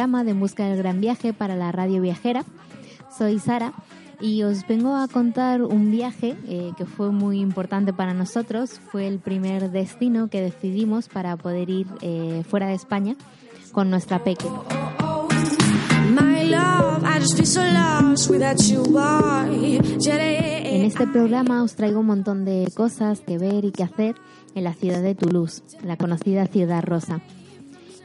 programa de En Busca del Gran Viaje para la Radio Viajera. Soy Sara y os vengo a contar un viaje eh, que fue muy importante para nosotros. Fue el primer destino que decidimos para poder ir eh, fuera de España con nuestra peque. En este programa os traigo un montón de cosas que ver y que hacer en la ciudad de Toulouse, la conocida ciudad rosa.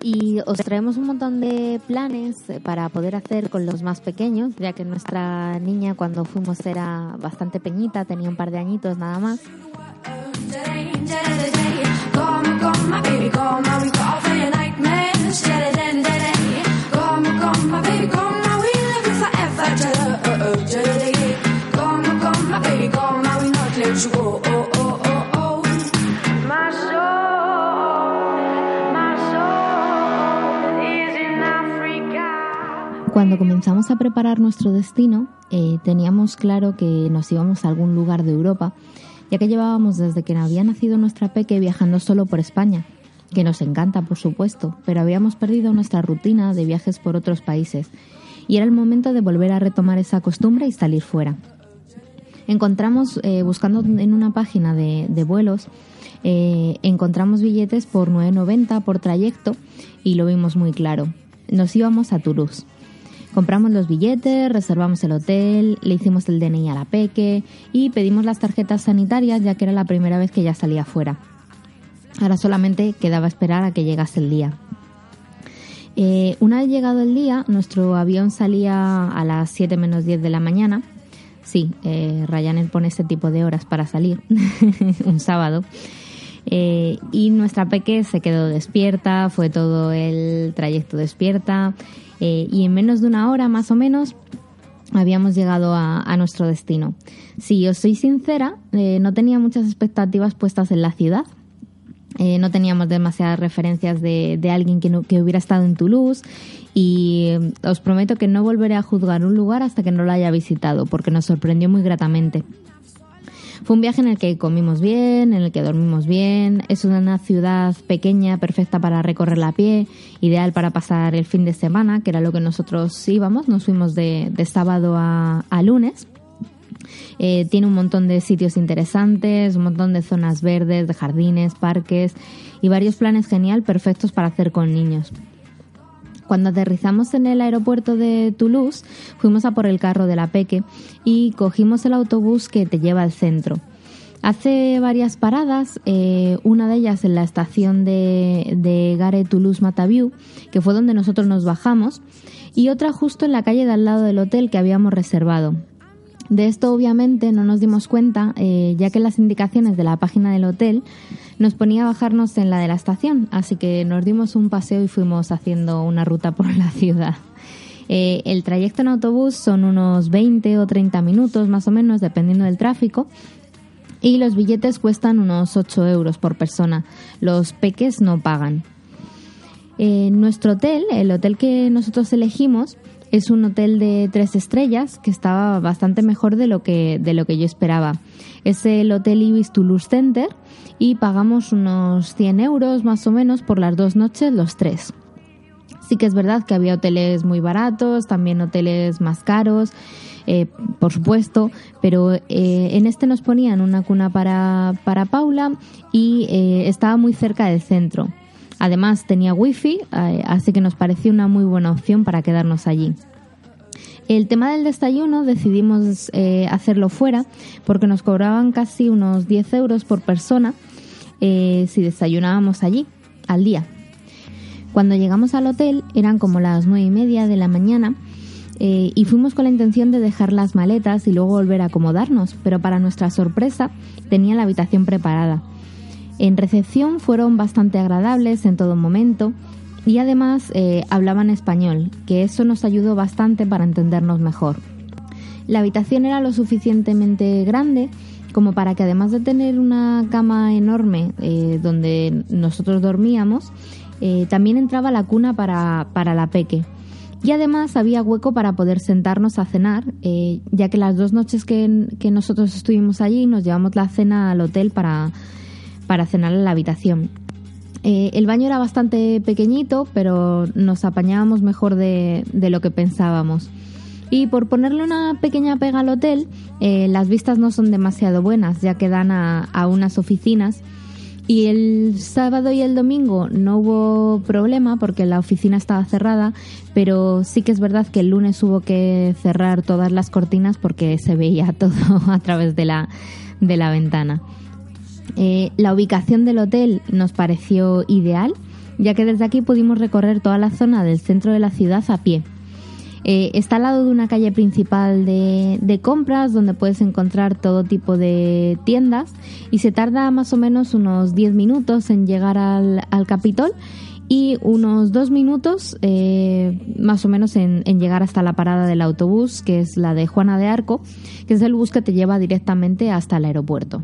Y os traemos un montón de planes para poder hacer con los más pequeños, ya que nuestra niña cuando fuimos era bastante peñita, tenía un par de añitos nada más. Cuando comenzamos a preparar nuestro destino, eh, teníamos claro que nos íbamos a algún lugar de Europa, ya que llevábamos desde que había nacido nuestra peque viajando solo por España, que nos encanta, por supuesto, pero habíamos perdido nuestra rutina de viajes por otros países, y era el momento de volver a retomar esa costumbre y salir fuera. Encontramos, eh, buscando en una página de, vuelos, eh, encontramos billetes por 9,90 por trayecto y lo vimos muy claro. Nos íbamos a Toulouse. Compramos los billetes, reservamos el hotel, le hicimos el DNI a la peque y pedimos las tarjetas sanitarias ya que era la primera vez que ya salía fuera. Ahora solamente quedaba esperar a que llegase el día. Eh, una vez llegado el día, nuestro avión salía a las 7 menos 10 de la mañana. Sí, eh, Ryanair pone ese tipo de horas para salir, un sábado. Eh, y nuestra peque se quedó despierta, fue todo el trayecto despierta eh, y en menos de una hora más o menos habíamos llegado a, nuestro destino. Si os soy sincera, eh, no tenía muchas expectativas puestas en la ciudad. Eh, no teníamos demasiadas referencias de, alguien que, que, hubiera estado en Toulouse y os prometo que no volveré a juzgar un lugar hasta que no lo haya visitado porque nos sorprendió muy gratamente. Fue un viaje en el que comimos bien, en el que dormimos bien. Es una ciudad pequeña, perfecta para recorrer a pie, ideal para pasar el fin de semana, que era lo que nosotros íbamos. Nos fuimos de, sábado a, lunes. Eh, tiene un montón de sitios interesantes, un montón de zonas verdes, de jardines, parques y varios planes genial perfectos para hacer con niños. Cuando aterrizamos en el aeropuerto de Toulouse, fuimos a por el carro de la Peque y cogimos el autobús que te lleva al centro. Hace varias paradas, eh, una de ellas en la estación de, de Gare Toulouse Mataviu, que fue donde nosotros nos bajamos, y otra justo en la calle de al lado del hotel que habíamos reservado. De esto obviamente no nos dimos cuenta, eh, ya que las indicaciones de la página del hotel nos ponía a bajarnos en la de la estación, así que nos dimos un paseo y fuimos haciendo una ruta por la ciudad. Eh, el trayecto en autobús son unos 20 o 30 minutos más o menos, dependiendo del tráfico, y los billetes cuestan unos 8 euros por persona. Los peques no pagan. En nuestro hotel, el hotel que nosotros elegimos, es un hotel de tres estrellas que estaba bastante mejor de lo que, de lo que yo esperaba. Es el Hotel Ibis Toulouse Center y pagamos unos 100 euros más o menos por las dos noches los tres. Sí que es verdad que había hoteles muy baratos, también hoteles más caros, eh, por supuesto, pero eh, en este nos ponían una cuna para, para Paula y eh, estaba muy cerca del centro. Además tenía wifi, así que nos pareció una muy buena opción para quedarnos allí. El tema del desayuno decidimos eh, hacerlo fuera porque nos cobraban casi unos 10 euros por persona eh, si desayunábamos allí al día. Cuando llegamos al hotel eran como las nueve y media de la mañana eh, y fuimos con la intención de dejar las maletas y luego volver a acomodarnos, pero para nuestra sorpresa tenía la habitación preparada. En recepción fueron bastante agradables en todo momento y además eh, hablaban español, que eso nos ayudó bastante para entendernos mejor. La habitación era lo suficientemente grande como para que además de tener una cama enorme eh, donde nosotros dormíamos, eh, también entraba la cuna para, la peque. Y además había hueco para poder sentarnos a cenar, ya que las dos noches que, que, nosotros estuvimos allí nos llevamos la cena al hotel para, para cenar en la habitación. Eh, el baño era bastante pequeñito, pero nos apañábamos mejor de, lo que pensábamos. Y por ponerle una pequeña pega al hotel, eh, las vistas no son demasiado buenas, ya que dan a, unas oficinas. Y el sábado y el domingo no hubo problema porque la oficina estaba cerrada, pero sí que es verdad que el lunes hubo que cerrar todas las cortinas porque se veía todo a través de la, de la ventana. Eh, la ubicación del hotel nos pareció ideal, ya que desde aquí pudimos recorrer toda la zona del centro de la ciudad a pie. Eh, está al lado de una calle principal de, compras donde puedes encontrar todo tipo de tiendas y se tarda más o menos unos 10 minutos en llegar al, Capitol y unos 2 minutos eh, más o menos en, en, llegar hasta la parada del autobús, que es la de Juana de Arco, que es el bus que te lleva directamente hasta el aeropuerto.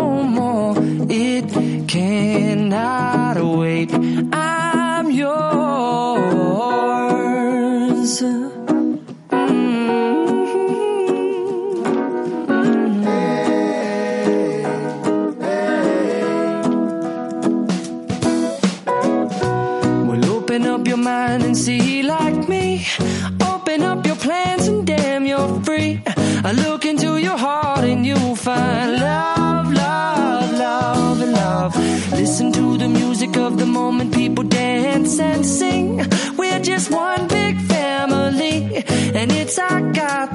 not awake.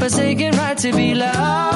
God forsaken right to be loved,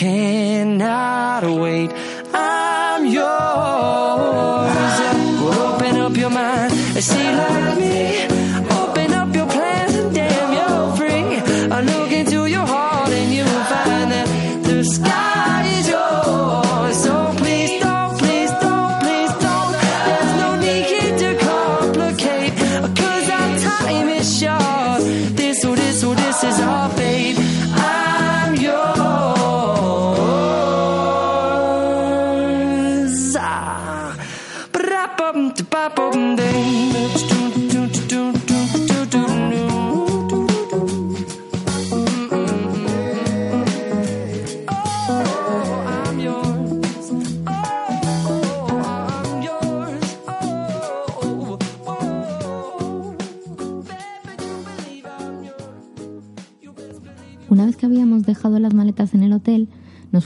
cannot wait. I'm yours. Open up your mind and see like me.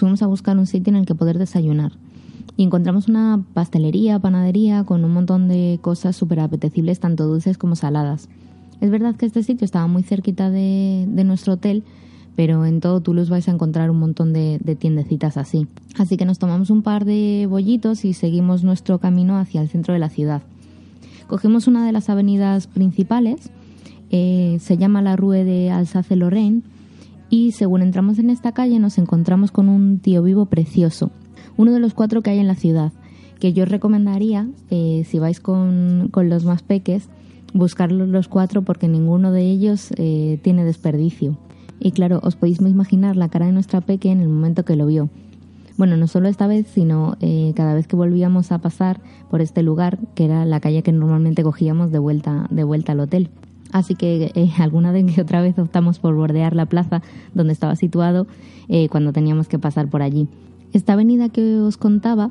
Fuimos a buscar un sitio en el que poder desayunar. y encontramos una pastelería, panadería con un montón de cosas súper apetecibles, tanto dulces como saladas. Es verdad que este sitio estaba muy cerquita de, nuestro hotel, pero en todo Toulouse vais a encontrar un montón de, tiendecitas así. Así que nos tomamos un par de bollitos y seguimos nuestro camino hacia el centro de la ciudad. Cogimos una de las avenidas principales, eh, se llama la Rue de Alsace-Lorraine, y según entramos en esta calle nos encontramos con un tío vivo precioso, uno de los cuatro que hay en la ciudad, que yo recomendaría, eh, si vais con, los más peques, buscarlos los cuatro porque ninguno de ellos eh, tiene desperdicio. Y claro, os podéis imaginar la cara de nuestra peque en el momento que lo vio. Bueno, no solo esta vez, sino eh, cada vez que volvíamos a pasar por este lugar, que era la calle que normalmente cogíamos de vuelta, de vuelta al hotel. Así que alguna vez que otra vez optamos por bordear la plaza donde estaba situado cuando teníamos que pasar por allí. Esta avenida que os contaba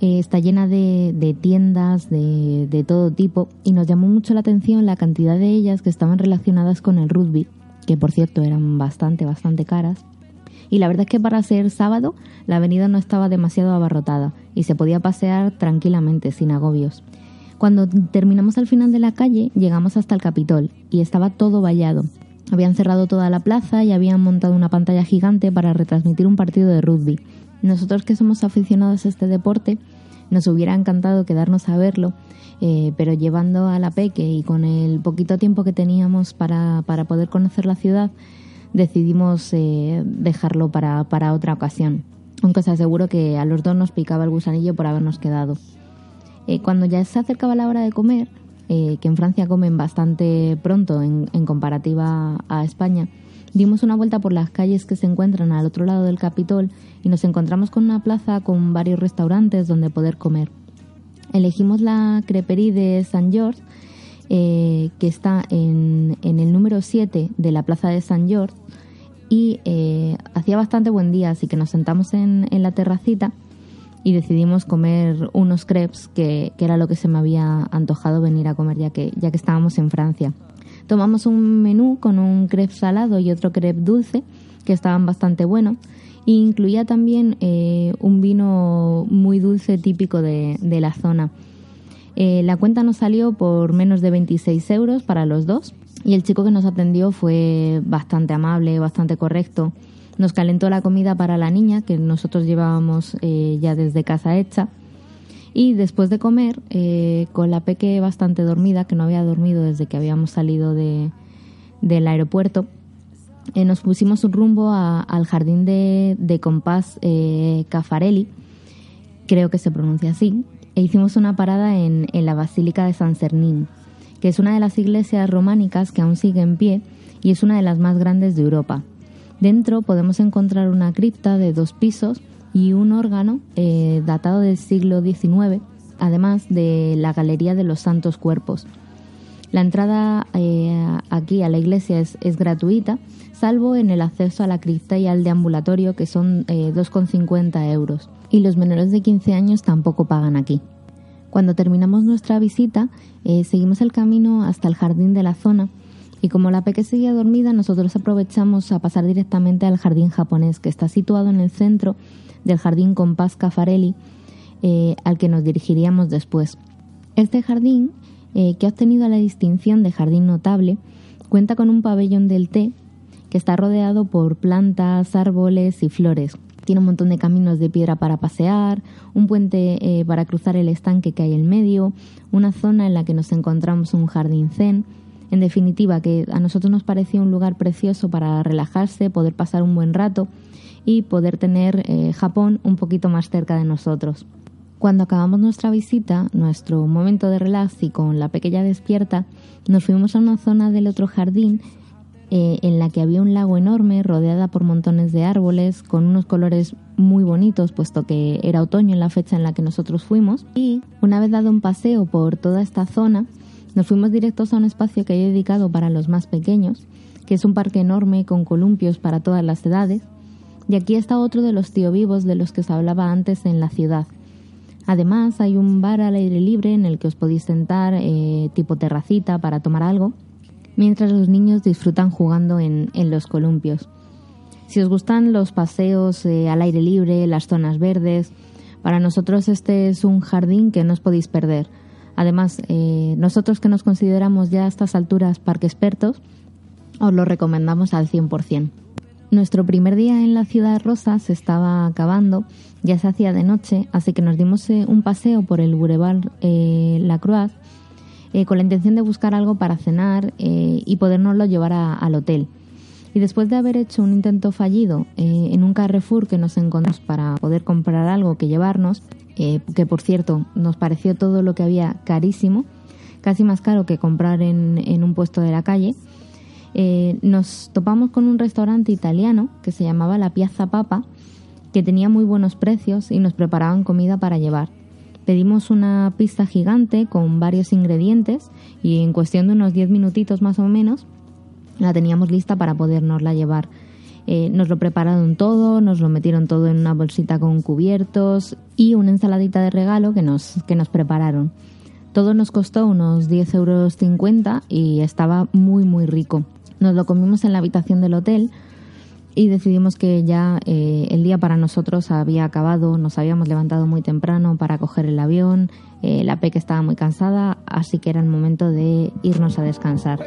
eh, está llena de, tiendas de, todo tipo y nos llamó mucho la atención la cantidad de ellas que estaban relacionadas con el rugby, que por cierto eran bastante, bastante caras. Y la verdad es que para ser sábado la avenida no estaba demasiado abarrotada y se podía pasear tranquilamente, sin agobios. Cuando terminamos al final de la calle, llegamos hasta el Capitol y estaba todo vallado. Habían cerrado toda la plaza y habían montado una pantalla gigante para retransmitir un partido de rugby nosotros que somos aficionados a este deporte, nos hubiera encantado quedarnos a verlo, eh, pero llevando a la Peque y con el poquito tiempo que teníamos para, para poder conocer la ciudad, decidimos eh, dejarlo para, para otra ocasión. Aunque os aseguro que a los dos nos picaba el gusanillo por habernos quedado. Eh, cuando ya se acercaba la hora de comer, que en Francia comen bastante pronto en, en comparativa a España, Dimos una vuelta por las calles que se encuentran al otro lado del Capitol y nos encontramos con una plaza con varios restaurantes donde poder comer. Elegimos la creperie de San George, eh, que está en, el número 7 de la plaza de San George, y eh, hacía bastante buen día, así que nos sentamos en, la terracita y decidimos comer unos crepes, que, que, era lo que se me había antojado venir a comer ya que, ya que estábamos en Francia. Tomamos un menú con un crepe salado y otro crepe dulce, que estaban bastante buenos. E incluía también eh, un vino muy dulce típico de, la zona. Eh, la cuenta nos salió por menos de 26 euros para los dos y el chico que nos atendió fue bastante amable, bastante correcto. Nos calentó la comida para la niña que nosotros llevábamos eh, ya desde casa hecha. Y después de comer, eh, con la peque bastante dormida, que no había dormido desde que habíamos salido de, del aeropuerto, eh, nos pusimos un rumbo al jardín de, de compás eh, Cafarelli, creo que se pronuncia así, e hicimos una parada en, en la Basílica de San Cernín, que es una de las iglesias románicas que aún sigue en pie y es una de las más grandes de Europa. Dentro podemos encontrar una cripta de dos pisos y un órgano eh, datado del siglo XIX, además de la Galería de los Santos Cuerpos. La entrada eh, aquí a la iglesia es, gratuita, salvo en el acceso a la cripta y al deambulatorio, que son 2,50 eh, euros. Y los menores de 15 años tampoco pagan aquí. Cuando terminamos nuestra visita, seguimos el camino hasta el jardín de la zona, y como la peque seguía dormida, nosotros aprovechamos a pasar directamente al jardín japonés, que está situado en el centro del Jardín Compás Cafarelli, eh, al que nos dirigiríamos después. Este jardín, eh, que ha obtenido la distinción de jardín notable, cuenta con un pabellón del té que está rodeado por plantas, árboles y flores. Tiene un montón de caminos de piedra para pasear, un puente eh, para cruzar el estanque que hay en medio, una zona en la que nos encontramos un jardín zen. En definitiva, que a nosotros nos parecía un lugar precioso para relajarse, poder pasar un buen rato y poder tener eh, Japón un poquito más cerca de nosotros. Cuando acabamos nuestra visita, nuestro momento de relax y con la pequeña despierta, nos fuimos a una zona del otro jardín eh, en la que había un lago enorme rodeada por montones de árboles con unos colores muy bonitos puesto que era otoño en la fecha en la que nosotros fuimos y una vez dado un paseo por toda esta zona nos fuimos directos a un espacio que hay dedicado para los más pequeños que es un parque enorme con columpios para todas las edades y aquí está otro de los tío vivos de los que os hablaba antes en la ciudad. Además, hay un bar al aire libre en el que os podéis sentar, eh, tipo terracita, para tomar algo, mientras los niños disfrutan jugando en, los columpios. Si os gustan los paseos eh, al aire libre, las zonas verdes, Para nosotros este es un jardín que no os podéis perder. Además, eh, nosotros que nos consideramos ya a estas alturas parque expertos, os lo recomendamos al 100%. Nuestro primer día en la ciudad rosa se estaba acabando, ya se hacía de noche, así que nos dimos eh, un paseo por el Boulevard eh, La Croix con la intención de buscar algo para cenar y podernoslo llevar al hotel. Y después de haber hecho un intento fallido en un Carrefour que nos encontramos para poder comprar algo que llevarnos, que por cierto nos pareció todo lo que había carísimo, casi más caro que comprar en un puesto de la calle, eh, nos topamos con un restaurante italiano que se llamaba La Piazza Papa, que tenía muy buenos precios y nos preparaban comida para llevar. Pedimos una pizza gigante con varios ingredientes y en cuestión de unos 10 minutitos más o menos la teníamos lista para podernosla llevar. Eh, nos lo prepararon todo, nos lo metieron todo en una bolsita con cubiertos y una ensaladita de regalo que nos, que nos prepararon. Todo nos costó unos 10,50 euros y estaba muy muy rico. Nos lo comimos en la habitación del hotel y decidimos que ya eh, el día para nosotros había acabado, nos habíamos levantado muy temprano para coger el avión, eh, la PEC estaba muy cansada, así que era el momento de irnos a descansar.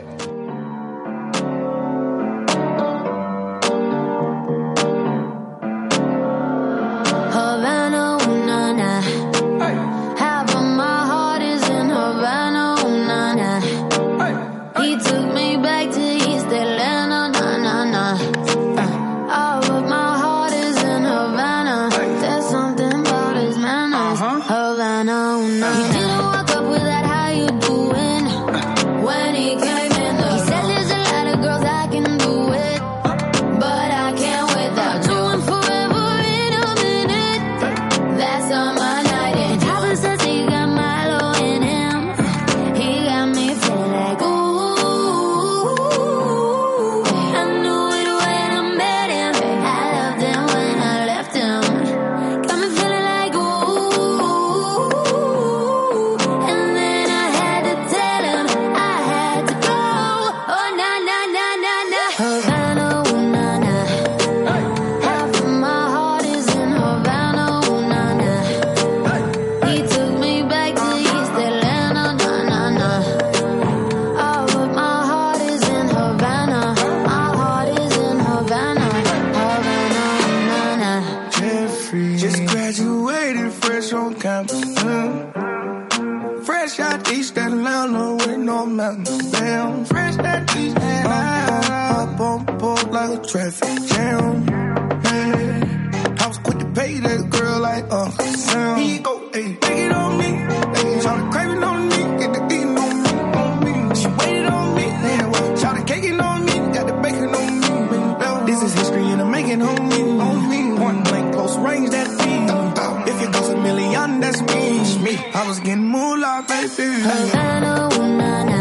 me. I was getting moolah, baby. Havana, ooh, nah, nah.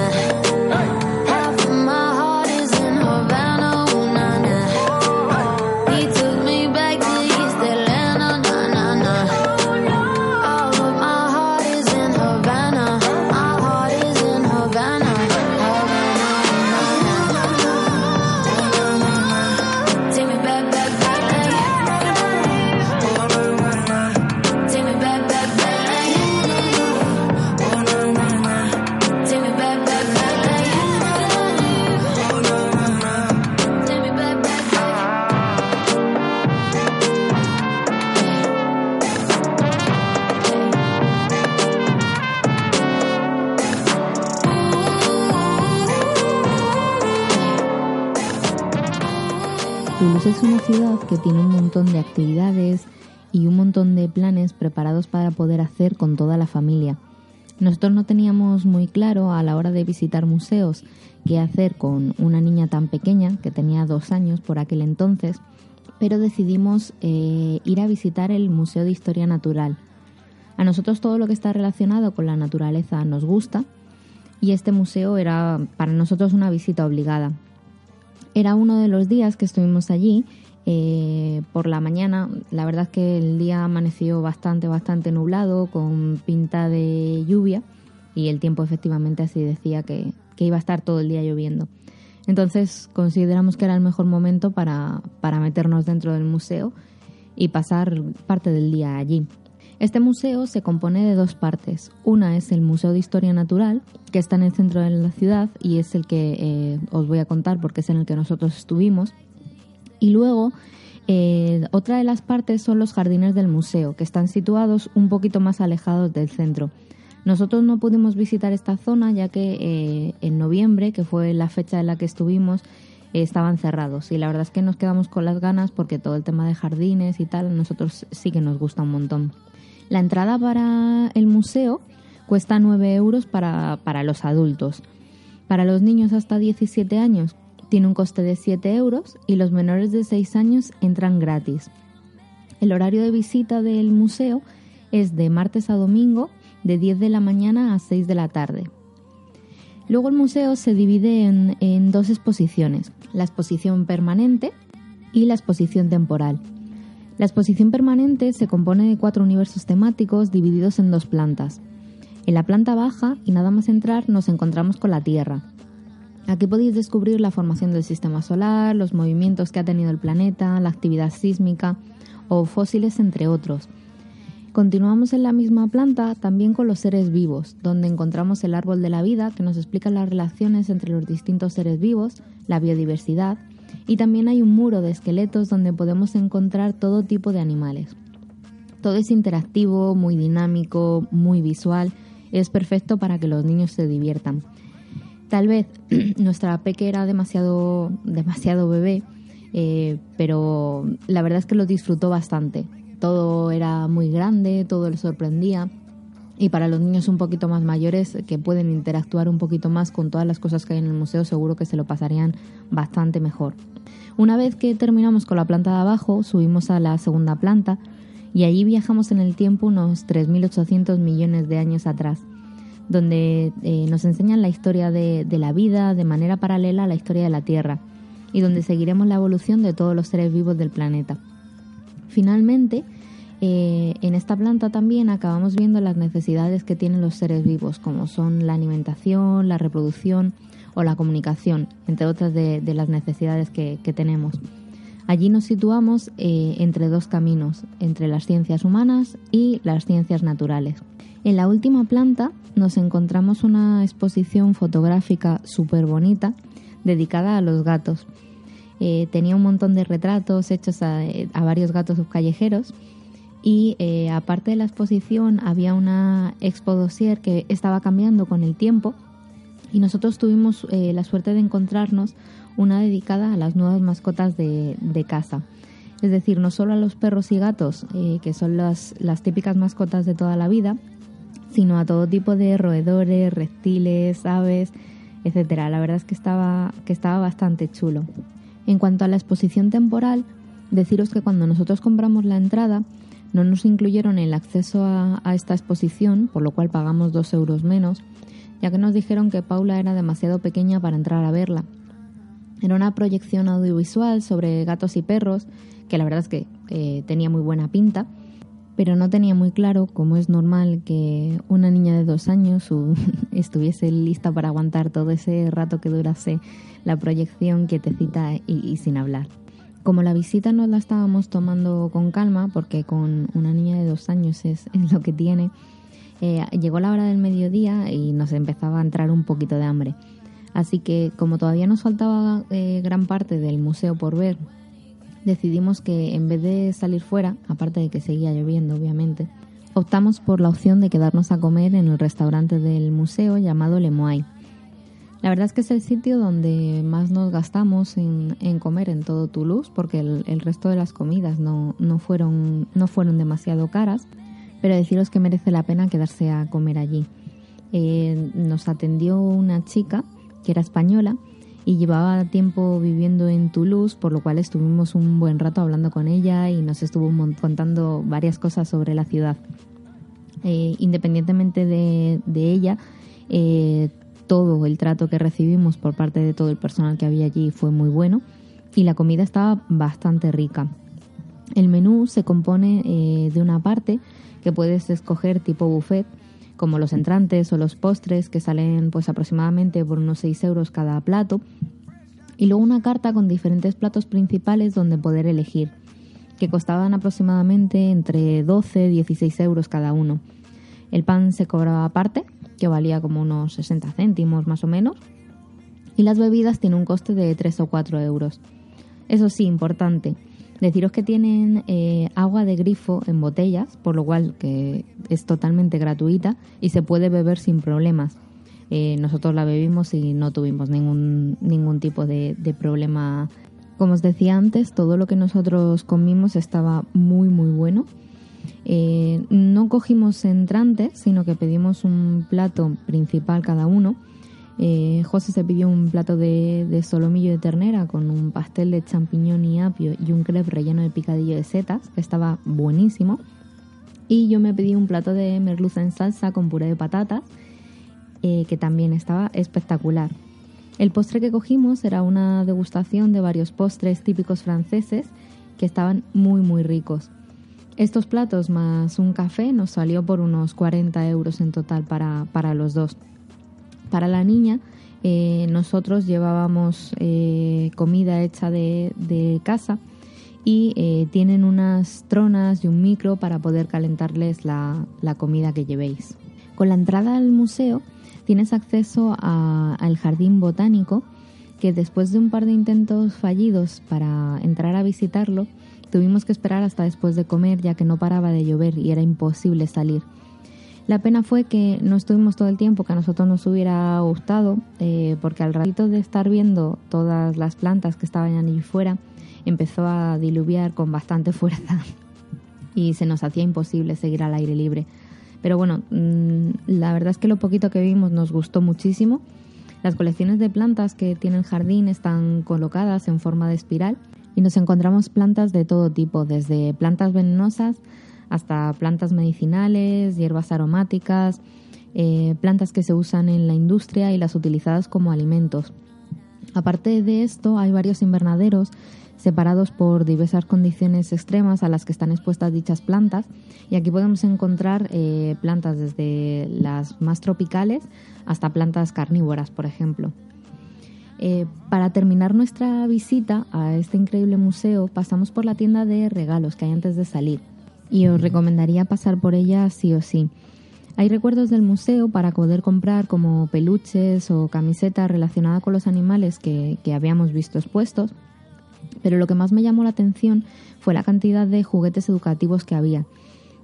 Que tiene un montón de actividades y un montón de planes preparados para poder hacer con toda la familia. Nosotros no teníamos muy claro a la hora de visitar museos qué hacer con una niña tan pequeña, que tenía dos años por aquel entonces, pero decidimos eh, ir a visitar el Museo de Historia Natural. A nosotros todo lo que está relacionado con la naturaleza nos gusta y este museo era para nosotros una visita obligada. Era uno de los días que estuvimos allí. Eh, por la mañana, la verdad es que el día amaneció bastante, bastante nublado, con pinta de lluvia, y el tiempo efectivamente así decía que, iba a estar todo el día lloviendo. Entonces consideramos que era el mejor momento para, para meternos dentro del museo y pasar parte del día allí. Este museo se compone de dos partes. Una es el Museo de Historia Natural, que está en el centro de la ciudad y es el que eh, os voy a contar porque es en el que nosotros estuvimos. Y luego, eh, otra de las partes son los jardines del museo, que están situados un poquito más alejados del centro. Nosotros no pudimos visitar esta zona ya que eh, en noviembre, que fue la fecha en la que estuvimos, estaban cerrados y la verdad es que nos quedamos con las ganas porque todo el tema de jardines y tal a nosotros sí que nos gusta un montón. La entrada para el museo cuesta 9 euros para, para los adultos. Para los niños hasta 17 años tiene un coste de 7 euros y los menores de 6 años entran gratis. El horario de visita del museo es de martes a domingo de 10 de la mañana a 6 de la tarde. Luego el museo se divide en, en dos exposiciones, la exposición permanente y la exposición temporal. La exposición permanente se compone de cuatro universos temáticos divididos en dos plantas. En la planta baja, y nada más entrar, nos encontramos con la Tierra. Aquí podéis descubrir la formación del sistema solar, los movimientos que ha tenido el planeta, la actividad sísmica o fósiles, entre otros. Continuamos en la misma planta también con los seres vivos, donde encontramos el árbol de la vida que nos explica las relaciones entre los distintos seres vivos, la biodiversidad, y también hay un muro de esqueletos donde podemos encontrar todo tipo de animales. Todo es interactivo, muy dinámico, muy visual, es perfecto para que los niños se diviertan. Tal vez nuestra peque era demasiado, demasiado bebé, eh, pero la verdad es que lo disfrutó bastante. Todo era muy grande, todo le sorprendía y para los niños un poquito más mayores que pueden interactuar un poquito más con todas las cosas que hay en el museo, seguro que se lo pasarían bastante mejor. Una vez que terminamos con la planta de abajo, subimos a la segunda planta y allí viajamos en el tiempo unos 3.800 millones de años atrás, donde eh, nos enseñan la historia de, la vida de manera paralela a la historia de la Tierra y donde seguiremos la evolución de todos los seres vivos del planeta. Finalmente, eh, en esta planta también acabamos viendo las necesidades que tienen los seres vivos, como son la alimentación, la reproducción o la comunicación, entre otras de, las necesidades que, tenemos. Allí nos situamos eh, entre dos caminos, entre las ciencias humanas y las ciencias naturales. En la última planta nos encontramos una exposición fotográfica súper bonita dedicada a los gatos. Eh, tenía un montón de retratos hechos a, varios gatos callejeros y eh, aparte de la exposición había una expo dossier que estaba cambiando con el tiempo y nosotros tuvimos eh, la suerte de encontrarnos una dedicada a las nuevas mascotas de, casa. Es decir, no solo a los perros y gatos, que son las típicas mascotas de toda la vida, sino a todo tipo de roedores, reptiles, aves, etcétera. La verdad es que estaba, que estaba bastante chulo. En cuanto a la exposición temporal, deciros que cuando nosotros compramos la entrada, no nos incluyeron el acceso a, esta exposición, por lo cual pagamos dos euros menos, ya que nos dijeron que Paula era demasiado pequeña para entrar a verla. Era una proyección audiovisual sobre gatos y perros, que la verdad es que eh, tenía muy buena pinta, pero no tenía muy claro cómo es normal que una niña de dos años estuviese lista para aguantar todo ese rato que durase la proyección quietecita y, y sin hablar. Como la visita no la estábamos tomando con calma, porque con una niña de dos años es, lo que tiene, eh, llegó la hora del mediodía y nos empezaba a entrar un poquito de hambre. Así que como todavía nos faltaba eh, gran parte del museo por ver, decidimos que en vez de salir fuera, aparte de que seguía lloviendo obviamente, optamos por la opción de quedarnos a comer en el restaurante del museo llamado Le la verdad es que es el sitio donde más nos gastamos en, comer en todo Toulouse, porque el, resto de las comidas no, fueron, no fueron demasiado caras, pero deciros que merece la pena quedarse a comer allí. Eh, nos atendió una chica que era española y llevaba tiempo viviendo en Toulouse, por lo cual estuvimos un buen rato hablando con ella y nos estuvo contando varias cosas sobre la ciudad. Eh, independientemente de, ella, eh, todo el trato que recibimos por parte de todo el personal que había allí fue muy bueno y la comida estaba bastante rica. El menú se compone eh, de una parte que puedes escoger tipo buffet, como los entrantes o los postres que salen pues aproximadamente por unos 6 euros cada plato, y luego una carta con diferentes platos principales donde poder elegir. que costaban aproximadamente entre 12 y 16 euros cada uno. El pan se cobraba aparte, que valía como unos 60 céntimos más o menos, y las bebidas tienen un coste de 3 o 4 euros. Eso sí, importante, deciros que tienen eh, agua de grifo en botellas, por lo cual que es totalmente gratuita y se puede beber sin problemas. Eh, nosotros la bebimos y no tuvimos ningún, ningún tipo de, problema. Como os decía antes, todo lo que nosotros comimos estaba muy, muy bueno. Eh, no cogimos entrantes, sino que pedimos un plato principal cada uno. Eh, José se pidió un plato de, solomillo de ternera con un pastel de champiñón y apio y un crepe relleno de picadillo de setas, que estaba buenísimo. Y yo me pedí un plato de merluza en salsa con puré de patatas eh, que también estaba espectacular. El postre que cogimos era una degustación de varios postres típicos franceses que estaban muy muy ricos. Estos platos más un café nos salió por unos 40 euros en total para, para los dos. Para la niña eh, nosotros llevábamos eh, comida hecha de, casa y tienen unas tronas y un micro para poder calentarles la, la comida que llevéis. Con la entrada al museo tienes acceso al jardín botánico que después de un par de intentos fallidos para entrar a visitarlo, tuvimos que esperar hasta después de comer ya que no paraba de llover y era imposible salir. La pena fue que no estuvimos todo el tiempo que a nosotros nos hubiera gustado, eh, porque al ratito de estar viendo todas las plantas que estaban allí fuera, empezó a diluviar con bastante fuerza y se nos hacía imposible seguir al aire libre. Pero bueno, mm, la verdad es que lo poquito que vimos nos gustó muchísimo. Las colecciones de plantas que tiene el jardín están colocadas en forma de espiral y nos encontramos plantas de todo tipo, desde plantas venenosas hasta plantas medicinales, hierbas aromáticas, eh, plantas que se usan en la industria y las utilizadas como alimentos. Aparte de esto, hay varios invernaderos separados por diversas condiciones extremas a las que están expuestas dichas plantas. Y aquí podemos encontrar eh, plantas desde las más tropicales hasta plantas carnívoras, por ejemplo. Eh, para terminar nuestra visita a este increíble museo, pasamos por la tienda de regalos que hay antes de salir y os recomendaría pasar por ella sí o sí. Hay recuerdos del museo para poder comprar como peluches o camisetas relacionadas con los animales que habíamos visto expuestos pero lo que más me llamó la atención fue la cantidad de juguetes educativos que había.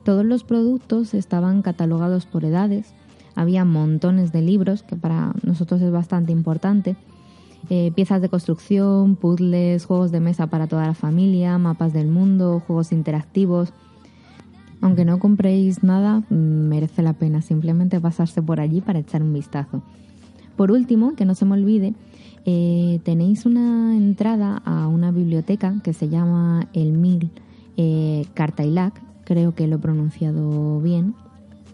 Todos los productos estaban catalogados por edades, había montones de libros, que para nosotros es bastante importante, eh, piezas de construcción, puzzles, juegos de mesa para toda la familia, mapas del mundo, juegos interactivos. Aunque no compréis nada, merece la pena simplemente pasarse por allí para echar un vistazo. Por último, que no se me olvide, eh, tenéis una entrada a una biblioteca que se llama El Mil eh, Cartailac, creo que lo he pronunciado bien,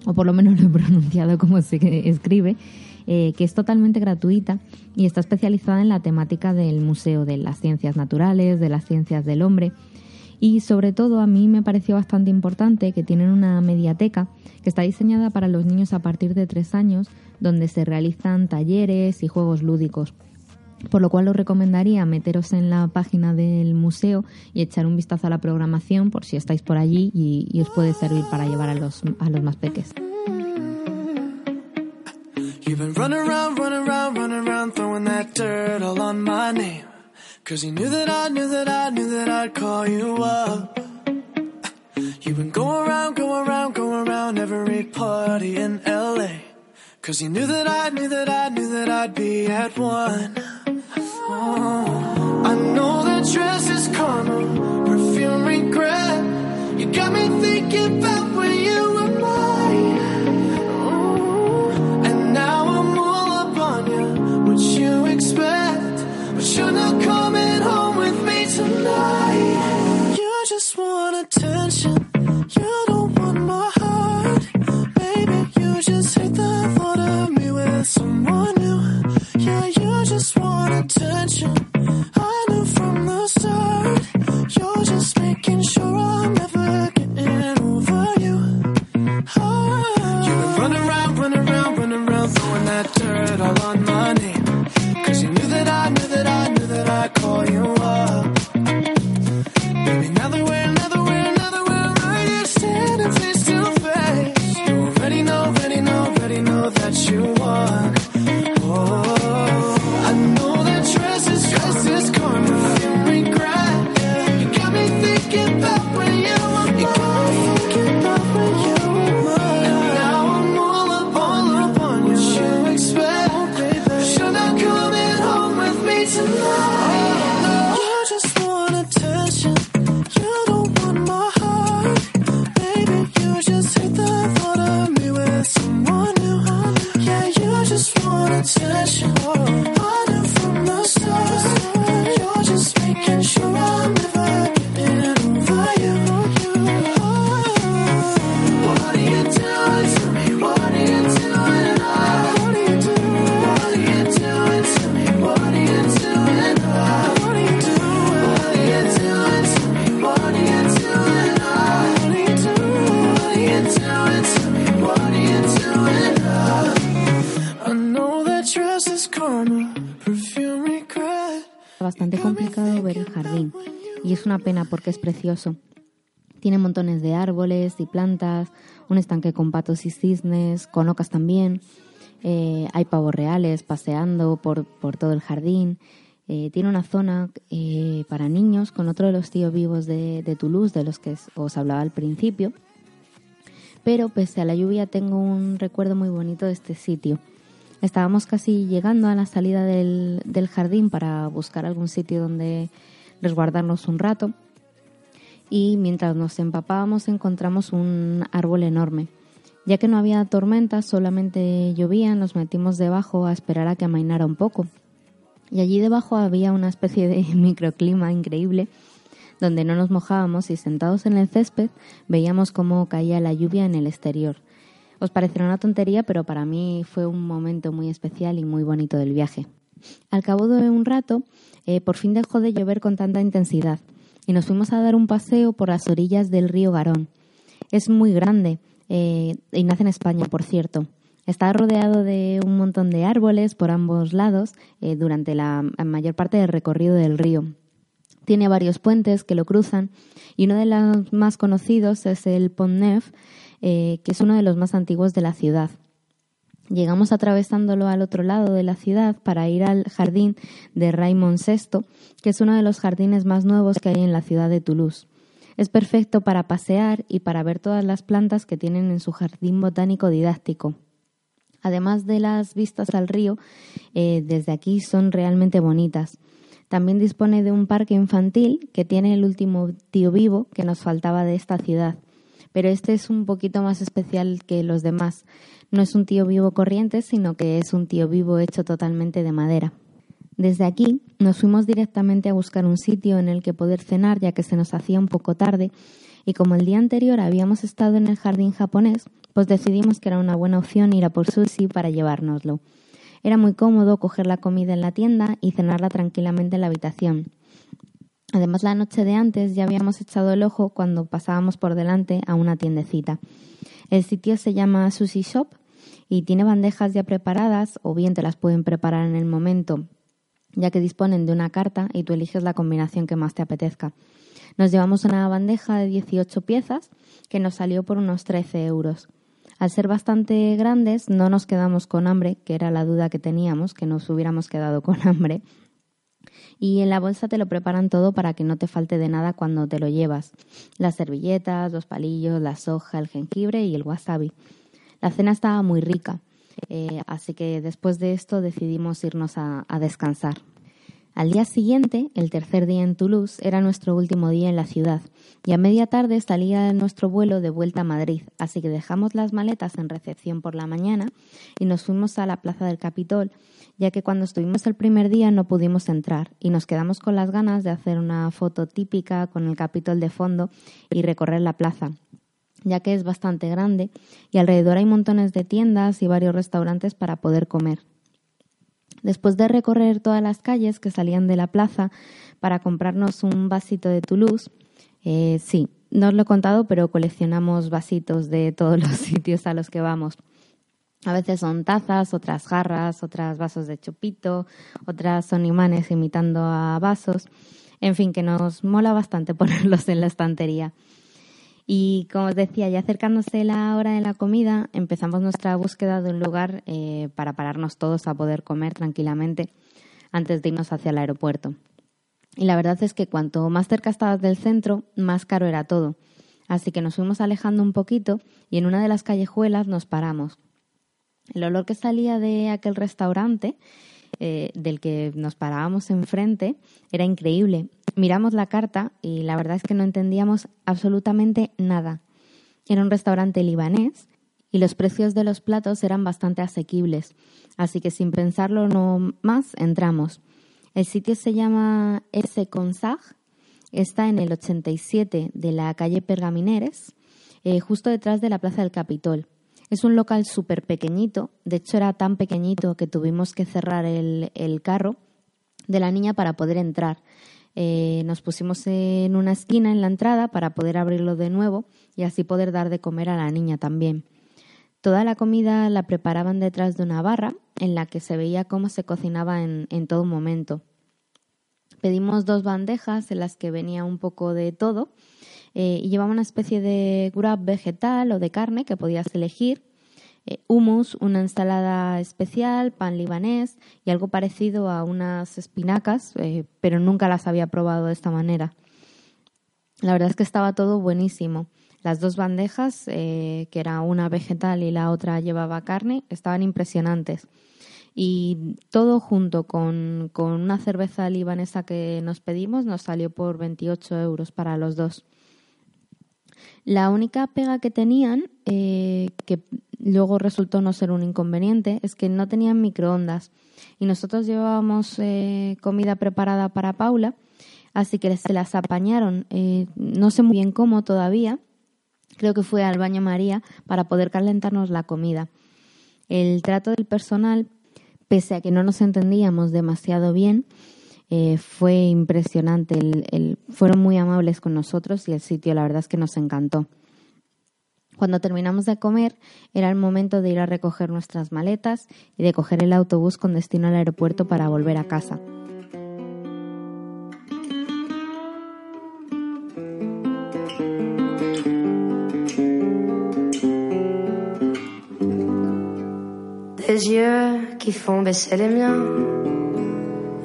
o por lo menos lo he pronunciado como se escribe, eh, que es totalmente gratuita y está especializada en la temática del Museo de las Ciencias Naturales, de las Ciencias del Hombre. Y sobre todo a mí me pareció bastante importante que tienen una mediateca que está diseñada para los niños a partir de tres años, donde se realizan talleres y juegos lúdicos por lo cual os recomendaría meteros en la página del museo y echar un vistazo a la programación por si estáis por allí y, os puede servir para llevar a los, a los más peques. Cause you knew that I knew that I knew that I'd call you up. You've been going around, going around, going around every party in LA. Cause you knew that I knew that I knew that I'd be at one. Porque es precioso. Tiene montones de árboles y plantas, un estanque con patos y cisnes, con ocas también. Eh, hay pavos reales paseando por, por todo el jardín. Eh, tiene una zona eh, para niños con otro de los tíos vivos de, de Toulouse, de los que os hablaba al principio. Pero pese a la lluvia tengo un recuerdo muy bonito de este sitio. Estábamos casi llegando a la salida del, del jardín para buscar algún sitio donde resguardarnos un rato y mientras nos empapábamos encontramos un árbol enorme. Ya que no había tormenta, solamente llovía, nos metimos debajo a esperar a que amainara un poco. Y allí debajo había una especie de microclima increíble, donde no nos mojábamos y sentados en el césped veíamos cómo caía la lluvia en el exterior. Os parecerá una tontería, pero para mí fue un momento muy especial y muy bonito del viaje. Al cabo de un rato, eh, por fin dejó de llover con tanta intensidad y nos fuimos a dar un paseo por las orillas del río Garón. Es muy grande eh, y nace en España, por cierto. Está rodeado de un montón de árboles por ambos lados eh, durante la mayor parte del recorrido del río. Tiene varios puentes que lo cruzan y uno de los más conocidos es el Pont Neuf, eh, que es uno de los más antiguos de la ciudad. Llegamos atravesándolo al otro lado de la ciudad para ir al jardín de Raymond VI, que es uno de los jardines más nuevos que hay en la ciudad de Toulouse. Es perfecto para pasear y para ver todas las plantas que tienen en su jardín botánico didáctico. Además de las vistas al río, eh, desde aquí son realmente bonitas. También dispone de un parque infantil que tiene el último tío vivo que nos faltaba de esta ciudad. Pero este es un poquito más especial que los demás, no es un tío vivo corriente, sino que es un tío vivo hecho totalmente de madera. Desde aquí nos fuimos directamente a buscar un sitio en el que poder cenar, ya que se nos hacía un poco tarde, y como el día anterior habíamos estado en el jardín japonés, pues decidimos que era una buena opción ir a por sushi para llevárnoslo. Era muy cómodo coger la comida en la tienda y cenarla tranquilamente en la habitación. Además, la noche de antes ya habíamos echado el ojo cuando pasábamos por delante a una tiendecita. El sitio se llama Sushi Shop y tiene bandejas ya preparadas o bien te las pueden preparar en el momento ya que disponen de una carta y tú eliges la combinación que más te apetezca. Nos llevamos una bandeja de 18 piezas que nos salió por unos 13 euros. Al ser bastante grandes no nos quedamos con hambre, que era la duda que teníamos, que nos hubiéramos quedado con hambre. Y en la bolsa te lo preparan todo para que no te falte de nada cuando te lo llevas. Las servilletas, los palillos, la soja, el jengibre y el wasabi. La cena estaba muy rica, eh, así que después de esto decidimos irnos a, a descansar. Al día siguiente, el tercer día en Toulouse, era nuestro último día en la ciudad y a media tarde salía nuestro vuelo de vuelta a Madrid, así que dejamos las maletas en recepción por la mañana y nos fuimos a la Plaza del Capitol, ya que cuando estuvimos el primer día no pudimos entrar y nos quedamos con las ganas de hacer una foto típica con el Capitol de fondo y recorrer la plaza, ya que es bastante grande y alrededor hay montones de tiendas y varios restaurantes para poder comer. Después de recorrer todas las calles que salían de la plaza para comprarnos un vasito de Toulouse, eh, sí, no os lo he contado, pero coleccionamos vasitos de todos los sitios a los que vamos. A veces son tazas, otras jarras, otras vasos de chupito, otras son imanes imitando a vasos. En fin, que nos mola bastante ponerlos en la estantería. Y como os decía, ya acercándose la hora de la comida, empezamos nuestra búsqueda de un lugar eh, para pararnos todos a poder comer tranquilamente antes de irnos hacia el aeropuerto. Y la verdad es que cuanto más cerca estabas del centro, más caro era todo. Así que nos fuimos alejando un poquito y en una de las callejuelas nos paramos. El olor que salía de aquel restaurante eh, del que nos parábamos enfrente era increíble miramos la carta y la verdad es que no entendíamos absolutamente nada. Era un restaurante libanés y los precios de los platos eran bastante asequibles, así que sin pensarlo no más entramos. El sitio se llama S. Consag, está en el 87 de la calle Pergamineres, eh, justo detrás de la Plaza del Capitol. Es un local súper pequeñito, de hecho era tan pequeñito que tuvimos que cerrar el, el carro de la niña para poder entrar. Eh, nos pusimos en una esquina en la entrada para poder abrirlo de nuevo y así poder dar de comer a la niña también. Toda la comida la preparaban detrás de una barra en la que se veía cómo se cocinaba en, todo momento. Pedimos dos bandejas en las que venía un poco de todo eh, y llevaba una especie de grab vegetal o de carne que podías elegir, eh, hummus, una ensalada especial, pan libanés y algo parecido a unas espinacas, eh, pero nunca las había probado de esta manera. La verdad es que estaba todo buenísimo. Las dos bandejas, eh, que era una vegetal y la otra llevaba carne, estaban impresionantes. Y todo junto con, una cerveza libanesa que nos pedimos nos salió por 28 euros para los dos. La única pega que tenían, eh, que luego resultó no ser un inconveniente, es que no tenían microondas. Y nosotros llevábamos eh, comida preparada para Paula, así que se las apañaron. no sé muy bien cómo todavía, creo que fue al baño María para poder calentarnos la comida. El trato del personal, pese a que no nos entendíamos demasiado bien, eh, fue impresionante. fueron muy amables con nosotros y el sitio, la verdad es que nos encantó. Cuando terminamos de comer, era el momento de ir a recoger nuestras maletas y de coger el autobús con destino al aeropuerto para volver a casa.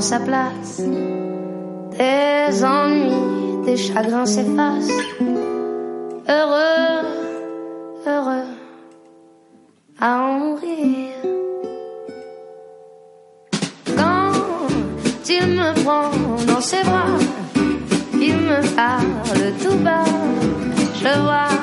Sa place. Des ennuis, des chagrins s'effacent. Heureux, heureux, à en mourir. Quand il me prend dans ses bras, il me parle tout bas, je vois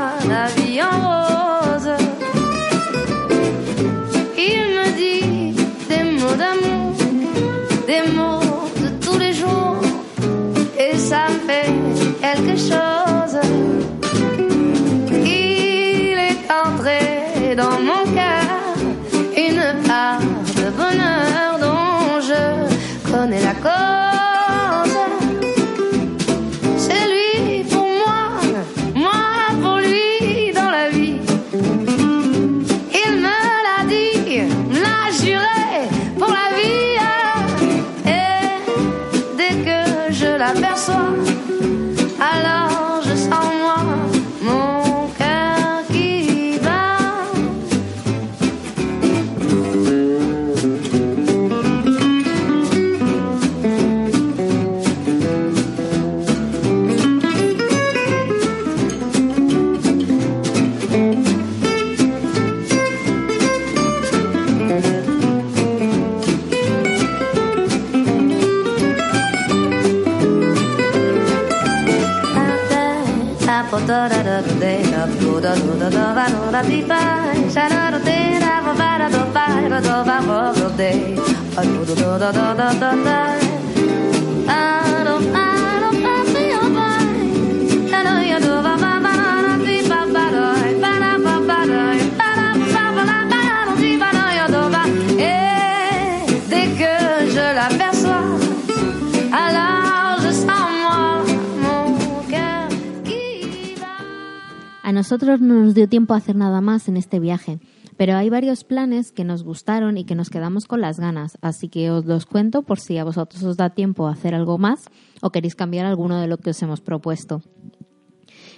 nosotros no nos dio tiempo a hacer nada más en este viaje, pero hay varios planes que nos gustaron y que nos quedamos con las ganas, así que os los cuento por si a vosotros os da tiempo a hacer algo más o queréis cambiar alguno de lo que os hemos propuesto.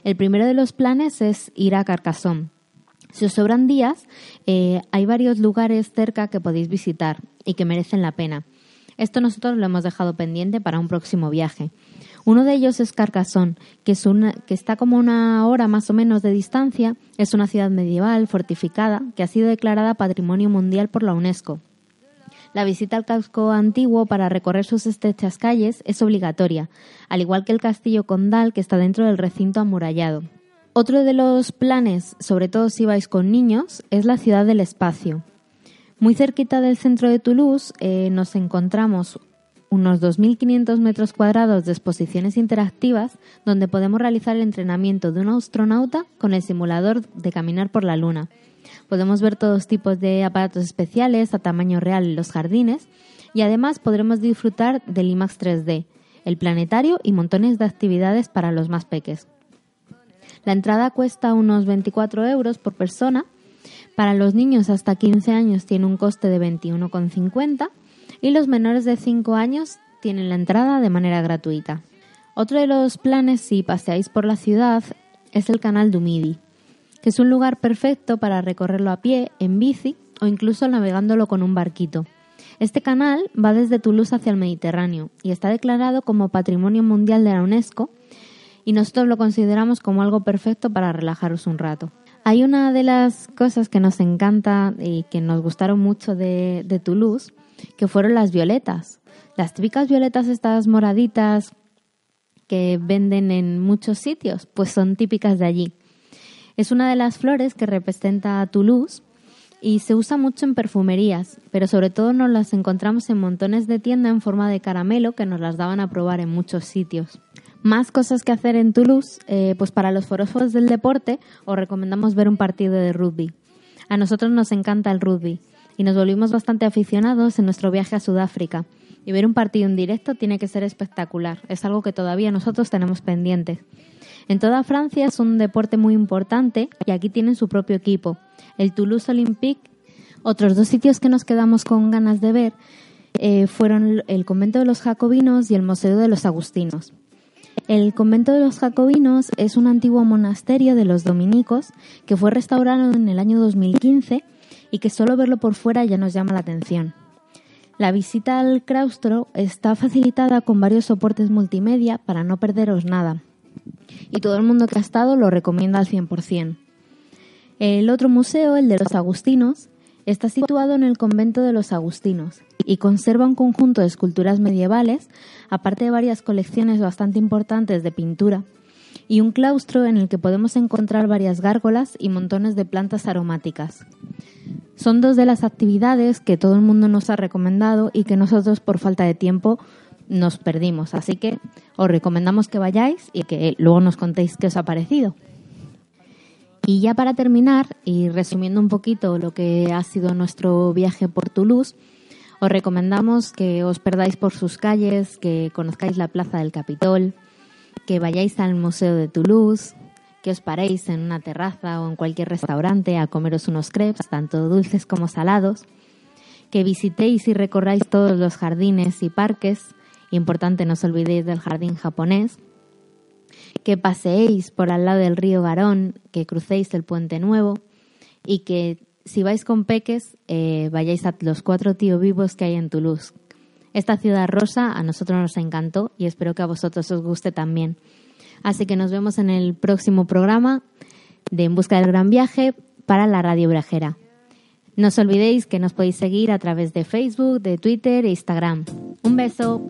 El primero de los planes es ir a Carcassonne. Si os sobran días, eh, hay varios lugares cerca que podéis visitar y que merecen la pena. Esto nosotros lo hemos dejado pendiente para un próximo viaje. Uno de ellos es Carcassonne, que, es una, que está como una hora más o menos de distancia. Es una ciudad medieval fortificada que ha sido declarada Patrimonio Mundial por la UNESCO. La visita al casco antiguo para recorrer sus estrechas calles es obligatoria, al igual que el castillo condal que está dentro del recinto amurallado. Otro de los planes, sobre todo si vais con niños, es la ciudad del espacio. Muy cerquita del centro de Toulouse eh, nos encontramos unos 2.500 metros cuadrados de exposiciones interactivas donde podemos realizar el entrenamiento de un astronauta con el simulador de caminar por la Luna. Podemos ver todos tipos de aparatos especiales a tamaño real en los jardines y además podremos disfrutar del IMAX 3D, el planetario y montones de actividades para los más peques. La entrada cuesta unos 24 euros por persona. Para los niños hasta 15 años tiene un coste de 21,50 y los menores de 5 años tienen la entrada de manera gratuita. Otro de los planes si paseáis por la ciudad es el canal Dumidi que es un lugar perfecto para recorrerlo a pie, en bici o incluso navegándolo con un barquito. Este canal va desde Toulouse hacia el Mediterráneo y está declarado como Patrimonio Mundial de la UNESCO y nosotros lo consideramos como algo perfecto para relajaros un rato. Hay una de las cosas que nos encanta y que nos gustaron mucho de, de Toulouse, que fueron las violetas. Las típicas violetas estas moraditas que venden en muchos sitios, pues son típicas de allí. Es una de las flores que representa a Toulouse y se usa mucho en perfumerías, pero sobre todo nos las encontramos en montones de tiendas en forma de caramelo que nos las daban a probar en muchos sitios. Más cosas que hacer en Toulouse, eh, pues para los forófobos del deporte os recomendamos ver un partido de rugby. A nosotros nos encanta el rugby y nos volvimos bastante aficionados en nuestro viaje a Sudáfrica. Y ver un partido en directo tiene que ser espectacular, es algo que todavía nosotros tenemos pendientes. En toda Francia es un deporte muy importante y aquí tienen su propio equipo, el Toulouse Olympique. Otros dos sitios que nos quedamos con ganas de ver eh, fueron el convento de los jacobinos y el museo de los agustinos. El convento de los jacobinos es un antiguo monasterio de los dominicos que fue restaurado en el año 2015 y que solo verlo por fuera ya nos llama la atención. La visita al claustro está facilitada con varios soportes multimedia para no perderos nada y todo el mundo que ha estado lo recomienda al 100%. El otro museo, el de los Agustinos, está situado en el convento de los Agustinos y conserva un conjunto de esculturas medievales, aparte de varias colecciones bastante importantes de pintura, y un claustro en el que podemos encontrar varias gárgolas y montones de plantas aromáticas. Son dos de las actividades que todo el mundo nos ha recomendado y que nosotros por falta de tiempo nos perdimos. Así que os recomendamos que vayáis y que luego nos contéis qué os ha parecido. Y ya para terminar, y resumiendo un poquito lo que ha sido nuestro viaje por Toulouse, os recomendamos que os perdáis por sus calles, que conozcáis la Plaza del Capitol, que vayáis al Museo de Toulouse, que os paréis en una terraza o en cualquier restaurante a comeros unos crepes, tanto dulces como salados, que visitéis y recorráis todos los jardines y parques, Importante, no os olvidéis del jardín japonés. Que paseéis por al lado del río Garón, que crucéis el puente nuevo y que si vais con peques eh, vayáis a los cuatro tíos vivos que hay en Toulouse. Esta ciudad rosa a nosotros nos encantó y espero que a vosotros os guste también. Así que nos vemos en el próximo programa de En Busca del Gran Viaje para la Radio Brajera. No os olvidéis que nos podéis seguir a través de Facebook, de Twitter e Instagram. Un beso.